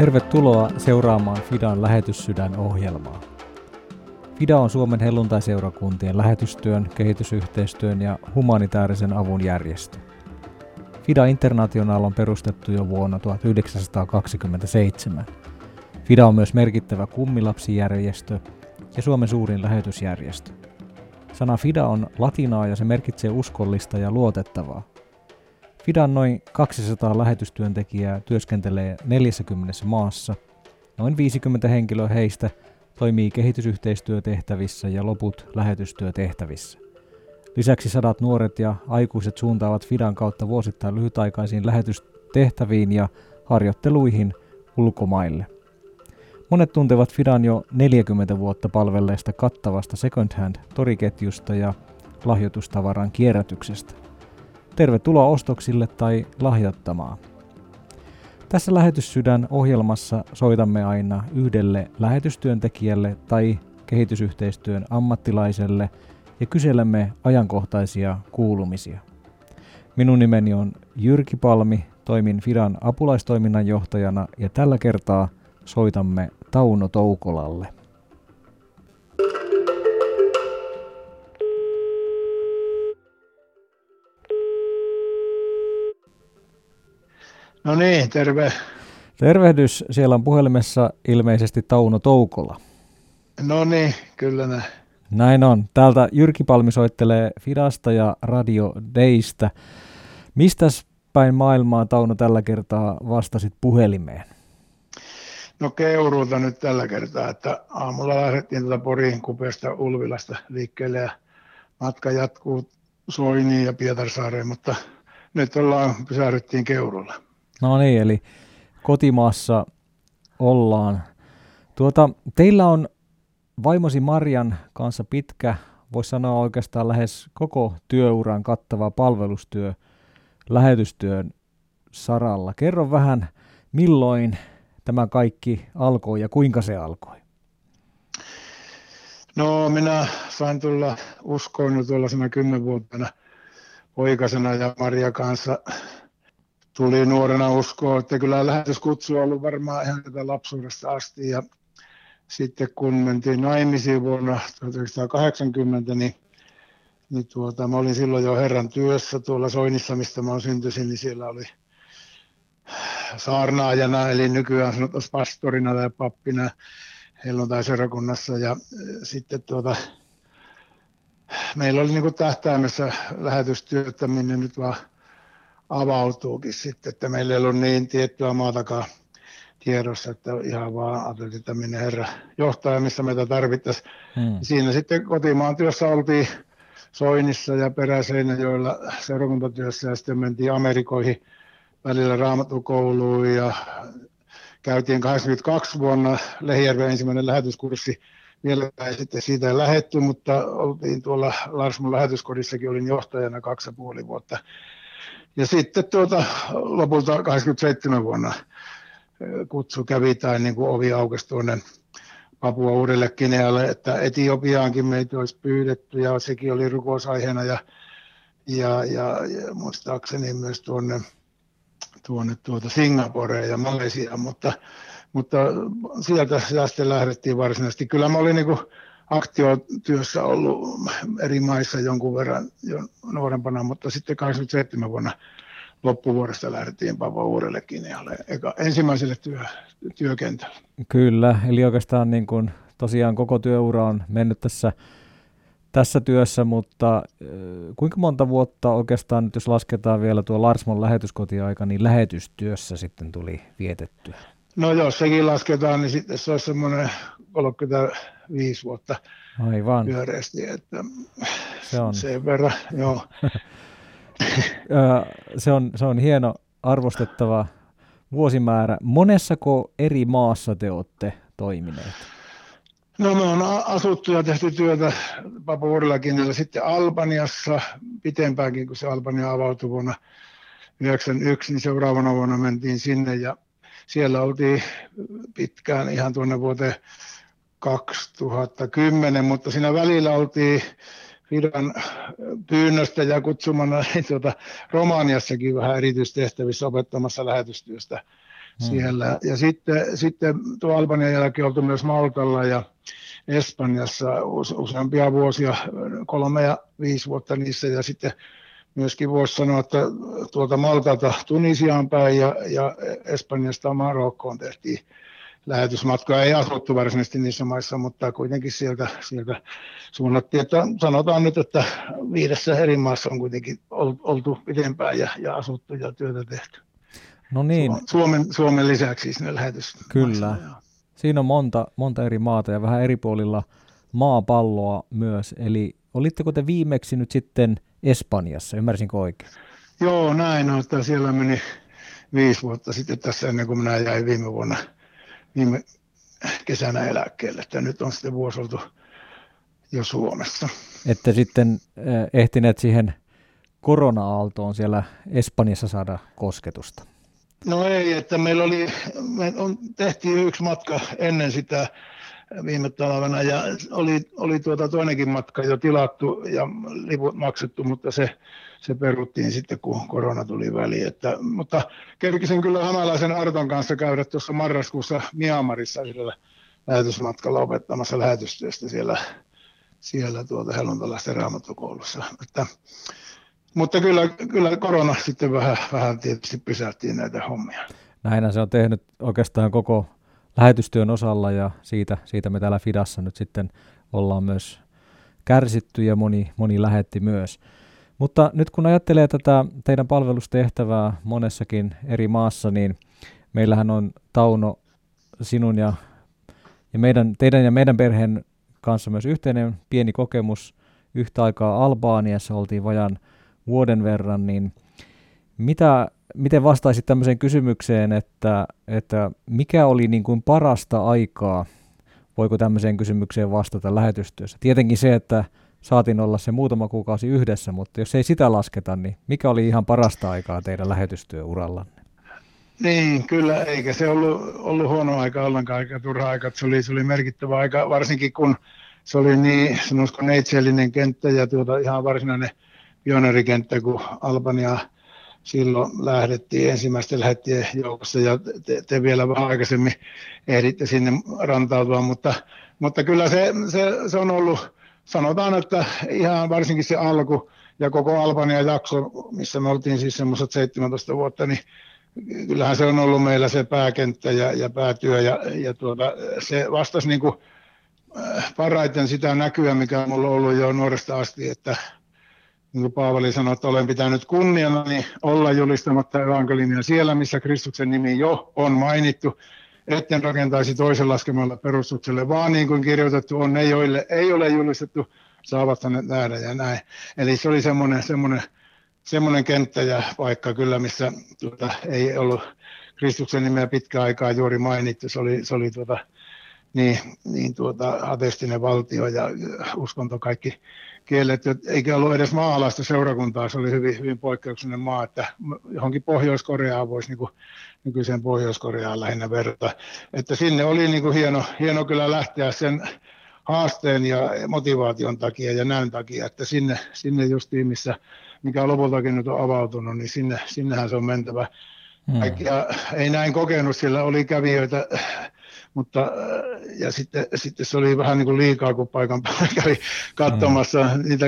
Tervetuloa seuraamaan Fidan lähetyssydän ohjelmaa. FIDA on Suomen helluntaiseurakuntien lähetystyön, kehitysyhteistyön ja humanitaarisen avun järjestö. FIDA International on perustettu jo vuonna 1927. FIDA on myös merkittävä kummilapsijärjestö ja Suomen suurin lähetysjärjestö. Sana FIDA on latinaa ja se merkitsee uskollista ja luotettavaa. FIDAn noin 200 lähetystyöntekijää työskentelee 40 maassa. Noin 50 henkilöä heistä toimii kehitysyhteistyötehtävissä ja loput lähetystyötehtävissä. Lisäksi sadat nuoret ja aikuiset suuntaavat FIDAn kautta vuosittain lyhytaikaisiin lähetystehtäviin ja harjoitteluihin ulkomaille. Monet tuntevat Fidan jo 40 vuotta palvelleesta kattavasta second hand toriketjusta ja lahjoitustavaran kierrätyksestä. Tervetuloa ostoksille tai lahjoittamaan. Tässä Lähetyssydän ohjelmassa soitamme aina yhdelle lähetystyöntekijälle tai kehitysyhteistyön ammattilaiselle ja kyselemme ajankohtaisia kuulumisia. Minun nimeni on Jyrki Palmi, toimin Fidan apulaistoiminnan johtajana ja tällä kertaa soitamme Tauno Toukolalle. No niin, terve. Tervehdys. Siellä on puhelimessa ilmeisesti Tauno Toukola. No niin, kyllä näin. Näin on. Täältä Jyrki Palmi soittelee Fidasta ja Radio Daystä. Mistäs päin maailmaa Tauno tällä kertaa vastasit puhelimeen? No Keuruulta nyt tällä kertaa, että aamulla lähdettiin tuota Porin kupeesta Ulvilasta liikkeelle ja matka jatkuu Soiniin ja Pietarsaareen, mutta nyt ollaan, pysähdyttiin Keurulla. No niin, eli kotimaassa ollaan. Tuota, teillä on vaimosi Marian kanssa pitkä, voisi sanoa oikeastaan lähes koko työuran kattava palvelustyö lähetystyön saralla. Kerro vähän, milloin tämä kaikki alkoi ja kuinka se alkoi? No minä sain tulla uskoon jo tuollaisena kymmenvuotiaana poikasena ja Maria kanssa tuli nuorena uskoa, että kyllä lähetyskutsu on ollut varmaan ihan tätä lapsuudesta asti ja sitten kun mentiin naimisiin vuonna 1980, niin, niin tuota, mä olin silloin jo Herran työssä tuolla Soinissa, mistä mä olen syntyisin, niin siellä oli saarnaajana, eli nykyään sanotaan pastorina tai pappina helluntaiserakunnassa. Ja sitten tuota, meillä oli niin tähtäimessä lähetystyötä, minne nyt vaan avautuukin sitten, että meillä ei ollut niin tiettyä maatakaan tiedossa, että ihan vaan ajateltiin, että minne herra johtaja, missä meitä tarvittaisiin. Hmm. Siinä sitten kotimaan työssä oltiin Soinissa ja Peräseinäjoilla seurakuntatyössä ja sitten mentiin Amerikoihin välillä raamatukouluun ja käytiin 82 vuonna Lehijärven ensimmäinen lähetyskurssi. Vielä ei sitten siitä lähetty, mutta oltiin tuolla Larsmon lähetyskodissakin, olin johtajana kaksi ja puoli vuotta. Ja sitten tuota, lopulta 87 vuonna kutsu kävi tai niin kuin ovi aukesi tuonne Papua uudelle Kinealle, että Etiopiaankin meitä olisi pyydetty ja sekin oli rukousaiheena ja, ja, ja, ja muistaakseni myös tuonne, tuonne tuota Singaporeen ja Malesiaan, mutta, mutta sieltä sitten lähdettiin varsinaisesti. Kyllä mä olin niin aktiotyössä ollut eri maissa jonkun verran jo nuorempana, mutta sitten 87 vuonna loppuvuodesta lähdettiin Pavo uudelle Kinealle, ensimmäiselle työ, työkentälle. Kyllä, eli oikeastaan niin kuin, tosiaan koko työura on mennyt tässä, tässä työssä, mutta kuinka monta vuotta oikeastaan, nyt jos lasketaan vielä tuo Larsmon lähetyskotiaika, niin lähetystyössä sitten tuli vietettyä? No jos sekin lasketaan, niin sitten se olisi semmoinen 35 vuotta Aivan. pyöreästi, että se on. sen verran, joo. se, on, se on hieno, arvostettava vuosimäärä. Monessako eri maassa te olette toimineet? No me on asuttu ja tehty työtä Papuurillakin, sitten Albaniassa pitempäänkin, kun se Albania avautui vuonna 1991, niin seuraavana vuonna mentiin sinne ja siellä oltiin pitkään ihan tuonne vuoteen 2010, mutta siinä välillä oltiin Fidan pyynnöstä ja kutsumana niin tuota, Romaniassakin vähän erityistehtävissä opettamassa lähetystyöstä hmm. siellä. Ja sitten, sitten tuo Albanian jälkeen oltu myös Maltalla ja Espanjassa useampia vuosia, kolme ja viisi vuotta niissä, ja sitten myöskin voisi sanoa, että tuolta Maltalta Tunisiaan päin ja, ja Espanjasta Marokkoon tehtiin lähetysmatkoja. Ei asuttu varsinaisesti niissä maissa, mutta kuitenkin sieltä, sieltä suunnattiin. Että sanotaan nyt, että viidessä eri maassa on kuitenkin oltu pidempään ja, ja asuttu ja työtä tehty. No niin. Suomen, Suomen lisäksi siis ne lähetys. Kyllä. Siinä on monta, monta eri maata ja vähän eri puolilla maapalloa myös. Eli olitteko te viimeksi nyt sitten Espanjassa, ymmärsinkö oikein? Joo, näin on, että siellä meni viisi vuotta sitten tässä ennen kuin minä jäin viime vuonna viime kesänä eläkkeelle, että nyt on sitten vuosi oltu jo Suomessa. Että sitten eh, ehtineet siihen korona-aaltoon siellä Espanjassa saada kosketusta? No ei, että meillä oli, me on, tehtiin yksi matka ennen sitä viime talvena ja oli, oli tuota toinenkin matka jo tilattu ja liput maksettu, mutta se, se peruttiin sitten, kun korona tuli väliin. Että, mutta kerkisin kyllä Hämäläisen Arton kanssa käydä tuossa marraskuussa Myanmarissa yhdellä lähetysmatkalla opettamassa lähetystyöstä siellä, siellä tuota helluntalaisten raamattokoulussa. Että, mutta kyllä, kyllä korona sitten vähän, vähän tietysti pysäyttiin näitä hommia. Näinä se on tehnyt oikeastaan koko lähetystyön osalla ja siitä, siitä me täällä Fidassa nyt sitten ollaan myös kärsitty ja moni, moni lähetti myös. Mutta nyt kun ajattelee tätä teidän palvelustehtävää monessakin eri maassa, niin meillähän on Tauno sinun ja, ja meidän, teidän ja meidän perheen kanssa myös yhteinen pieni kokemus. Yhtä aikaa Albaaniassa oltiin vajan vuoden verran, niin mitä, miten vastaisit tämmöiseen kysymykseen, että, että mikä oli niin kuin parasta aikaa, voiko tämmöiseen kysymykseen vastata lähetystyössä? Tietenkin se, että saatiin olla se muutama kuukausi yhdessä, mutta jos ei sitä lasketa, niin mikä oli ihan parasta aikaa teidän lähetystyöurallanne? Niin, kyllä, eikä se ollut, ollut huono aika ollenkaan, aika turha aika. Se oli, se oli merkittävä aika, varsinkin kun se oli niin, sanoisiko neitsellinen kenttä ja tuota, ihan varsinainen pioneerikenttä, kun Albania silloin lähdettiin ensimmäisten lähettien joukossa ja te, te vielä vähän aikaisemmin ehditte sinne rantautua, mutta, mutta kyllä se, se, se on ollut, sanotaan, että ihan varsinkin se alku ja koko Albania jakso, missä me oltiin siis semmoiset 17 vuotta, niin kyllähän se on ollut meillä se pääkenttä ja, ja päätyö ja, ja tuota, se vastasi niin kuin äh, parhaiten sitä näkyä, mikä on ollut jo nuoresta asti, että niin kuin Paavali sanoi, että olen pitänyt kunniana niin olla julistamatta evankeliumia siellä, missä Kristuksen nimi jo on mainittu, etten rakentaisi toisen laskemalla perustukselle, vaan niin kuin kirjoitettu on, ne joille ei ole julistettu, saavat hänet nähdä ja näin. Eli se oli semmoinen, semmoinen, semmoinen kenttä ja paikka kyllä, missä tuota, ei ollut Kristuksen nimeä pitkä aikaa juuri mainittu. Se oli, se oli tuota, niin, niin tuota, ateistinen valtio ja uskonto kaikki kielletty, eikä ollut edes maalaista seurakuntaa, se oli hyvin, hyvin poikkeuksellinen maa, että johonkin Pohjois-Koreaan voisi niin kuin, nykyiseen Pohjois-Koreaan lähinnä verrata. Että sinne oli niin kuin hieno, hieno kyllä lähteä sen haasteen ja motivaation takia ja näyn takia, että sinne, sinne justiin, missä, mikä lopultakin nyt on avautunut, niin sinne, sinnehän se on mentävä. Hmm. Kaikkia ei näin kokenut, sillä oli kävijöitä mutta äh, ja sitten, sitten se oli vähän niin kuin liikaa, kun paikan päällä kävi katsomassa mm. niitä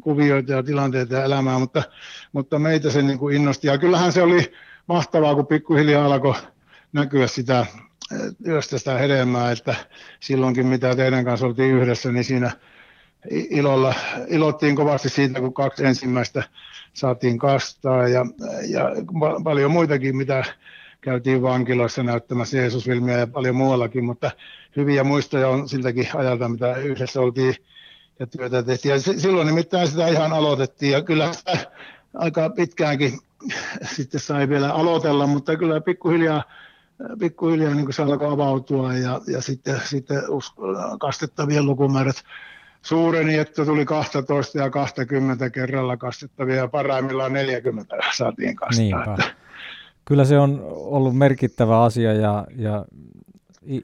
kuvioita ja tilanteita ja elämää, mutta, mutta meitä se niin kuin innosti. Ja kyllähän se oli mahtavaa, kun pikkuhiljaa alkoi näkyä sitä äh, työstä sitä hedelmää, että silloinkin mitä teidän kanssa oltiin yhdessä, niin siinä ilolla, ilottiin kovasti siitä, kun kaksi ensimmäistä saatiin kastaa ja, ja paljon muitakin, mitä käytiin vankiloissa näyttämässä Jeesusfilmiä ja paljon muuallakin, mutta hyviä muistoja on siltäkin ajalta, mitä yhdessä oltiin ja työtä tehtiin. Ja silloin nimittäin sitä ihan aloitettiin ja kyllä sitä aika pitkäänkin sitten sai vielä aloitella, mutta kyllä pikkuhiljaa, pikkuhiljaa niin se alkoi avautua ja, ja sitten, sitten kastettavien lukumäärät suureni, että tuli 12 ja 20 kerralla kastettavia ja parhaimmillaan 40 saatiin kastaa. Niinpä kyllä se on ollut merkittävä asia ja, ja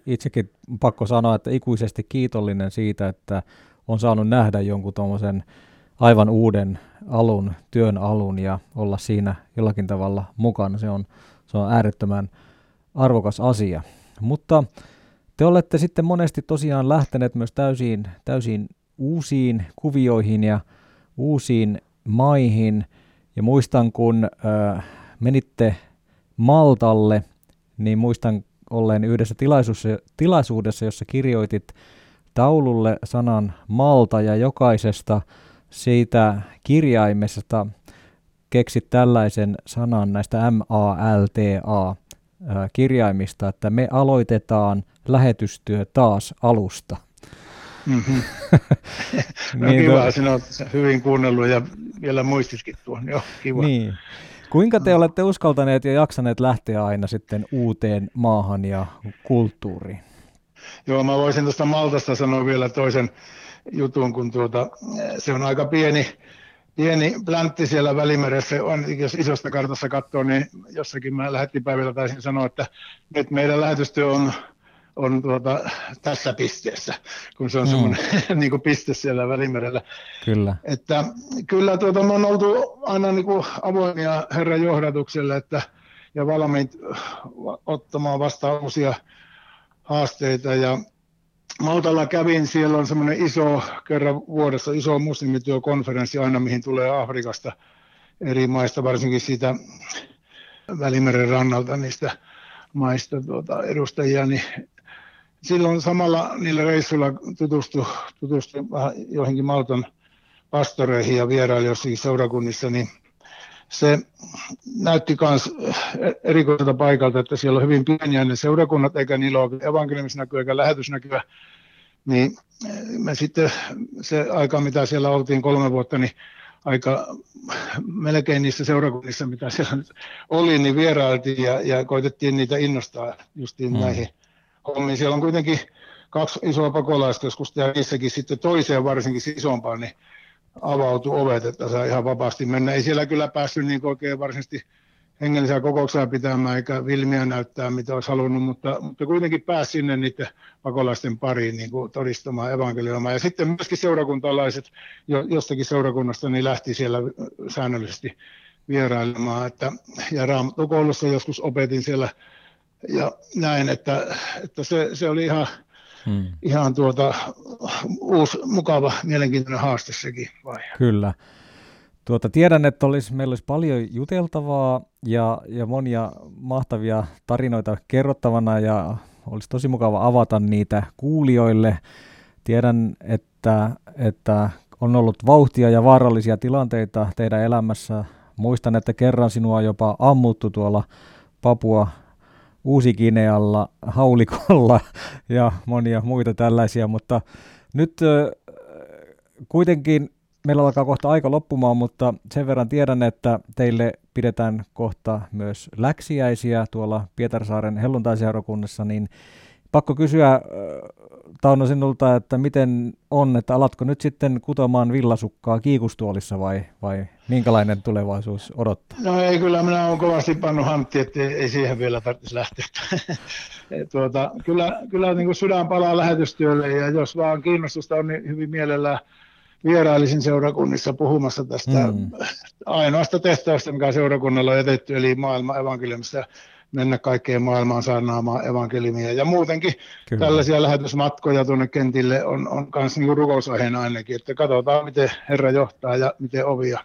itsekin pakko sanoa, että ikuisesti kiitollinen siitä, että on saanut nähdä jonkun tuommoisen aivan uuden alun, työn alun ja olla siinä jollakin tavalla mukana. Se on, se on äärettömän arvokas asia. Mutta te olette sitten monesti tosiaan lähteneet myös täysin, täysin uusiin kuvioihin ja uusiin maihin. Ja muistan, kun äh, menitte Maltalle, niin muistan olleen yhdessä tilaisuudessa, tilaisuudessa, jossa kirjoitit taululle sanan Malta ja jokaisesta siitä kirjaimesta keksit tällaisen sanan näistä M-A-L-T-A kirjaimista, että me aloitetaan lähetystyö taas alusta. Mm-hmm. no niin, kiva, to... sinä olet hyvin kuunnellut ja vielä muistiskin tuon, joo, kiva. Niin. Kuinka te olette uskaltaneet ja jaksaneet lähteä aina sitten uuteen maahan ja kulttuuriin? Joo, mä voisin tuosta Maltasta sanoa vielä toisen jutun, kun tuota, se on aika pieni, pieni pläntti siellä Välimeressä. On, jos isosta kartassa katsoo, niin jossakin mä lähettipäivillä taisin sanoa, että nyt meidän lähetystyö on on tuota, tässä pisteessä, kun se on mm. semmoinen niin kuin piste siellä Välimerellä. Kyllä. Että, kyllä tuota, me on oltu aina niin kuin avoimia Herran johdatukselle että, ja valmiit ottamaan vastaan uusia haasteita. Ja Maltalla kävin, siellä on semmoinen iso, kerran vuodessa iso muslimityökonferenssi aina, mihin tulee Afrikasta eri maista, varsinkin siitä Välimeren rannalta niistä maista tuota, edustajia, niin silloin samalla niillä reissuilla tutustu, tutustu joihinkin Maltan pastoreihin ja vieraili jossakin seurakunnissa, niin se näytti myös erikoiselta paikalta, että siellä on hyvin pieniä ne seurakunnat, eikä niillä ole evankeliumisnäkyä eikä lähetysnäkyä. Niin me sitten se aika, mitä siellä oltiin kolme vuotta, niin aika melkein niissä seurakunnissa, mitä siellä oli, niin vierailtiin ja, ja koitettiin niitä innostaa justiin mm. näihin hommiin. Siellä on kuitenkin kaksi isoa pakolaiskeskusta ja niissäkin sitten toiseen varsinkin isompaan, niin avautui ovet, että saa ihan vapaasti mennä. Ei siellä kyllä päässyt niin oikein varsinaisesti hengellisiä kokouksia pitämään eikä vilmiä näyttää, mitä olisi halunnut, mutta, mutta kuitenkin pääsi sinne niiden pakolaisten pariin niin kuin todistamaan evankelioimaan. Ja sitten myöskin seurakuntalaiset jo, jostakin seurakunnasta niin lähti siellä säännöllisesti vierailemaan. Että, ja Raamattokoulussa joskus opetin siellä ja näin, että, että se, se oli ihan, hmm. ihan tuota, uusi, mukava, mielenkiintoinen haaste sekin vaihe. Kyllä. Tuota, tiedän, että olisi, meillä olisi paljon juteltavaa ja, ja monia mahtavia tarinoita kerrottavana ja olisi tosi mukava avata niitä kuulijoille. Tiedän, että, että on ollut vauhtia ja vaarallisia tilanteita teidän elämässä. Muistan, että kerran sinua jopa ammuttu tuolla Papua Uusi-Ginealla, haulikolla ja monia muita tällaisia, mutta nyt kuitenkin meillä alkaa kohta aika loppumaan, mutta sen verran tiedän, että teille pidetään kohta myös läksiäisiä tuolla Pietarsaaren helluntaiseurakunnassa, niin pakko kysyä Tauno sinulta, että miten on, että alatko nyt sitten kutomaan villasukkaa kiikustuolissa vai, vai minkälainen tulevaisuus odottaa? No ei, kyllä minä olen kovasti pannut hantti, että ei siihen vielä tarvitsisi lähteä. tuota, kyllä kyllä niin kuin sydän palaa lähetystyölle ja jos vaan kiinnostusta on, niin hyvin mielellään vierailisin seurakunnissa puhumassa tästä mm. ainoasta tehtävästä, mikä seurakunnalla on jätetty, eli maailman evankeliumista mennä kaikkeen maailmaan saarnaamaan evankeliumia. Ja muutenkin Kyllä. tällaisia lähetysmatkoja tuonne kentille on, on myös niin rukousaiheena ainakin, että katsotaan miten Herra johtaa ja miten ovia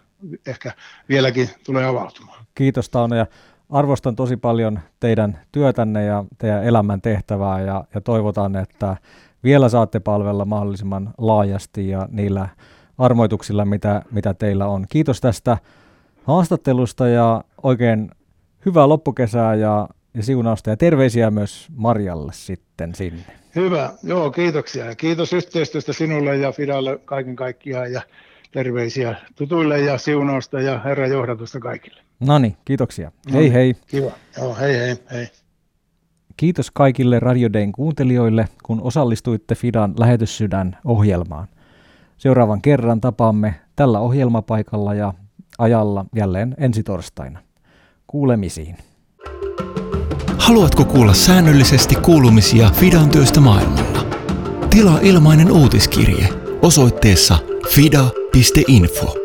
ehkä vieläkin tulee avautumaan. Kiitos Tauno ja arvostan tosi paljon teidän työtänne ja teidän elämän tehtävää ja, ja toivotaan, että vielä saatte palvella mahdollisimman laajasti ja niillä armoituksilla, mitä, mitä teillä on. Kiitos tästä haastattelusta ja oikein hyvää loppukesää ja, ja siunausta ja terveisiä myös Marjalle sitten sinne. Hyvä, joo kiitoksia ja kiitos yhteistyöstä sinulle ja Fidalle kaiken kaikkiaan ja terveisiä tutuille ja siunausta ja Herran johdatusta kaikille. No niin, kiitoksia. Hei hei. Kiva, joo hei hei hei. Kiitos kaikille Radio Dayn kuuntelijoille, kun osallistuitte Fidan lähetyssydän ohjelmaan. Seuraavan kerran tapaamme tällä ohjelmapaikalla ja ajalla jälleen ensi torstaina. Kuulemisiin. Haluatko kuulla säännöllisesti kuulumisia Fidan työstä maailmalla? Tilaa ilmainen uutiskirje osoitteessa fida.info.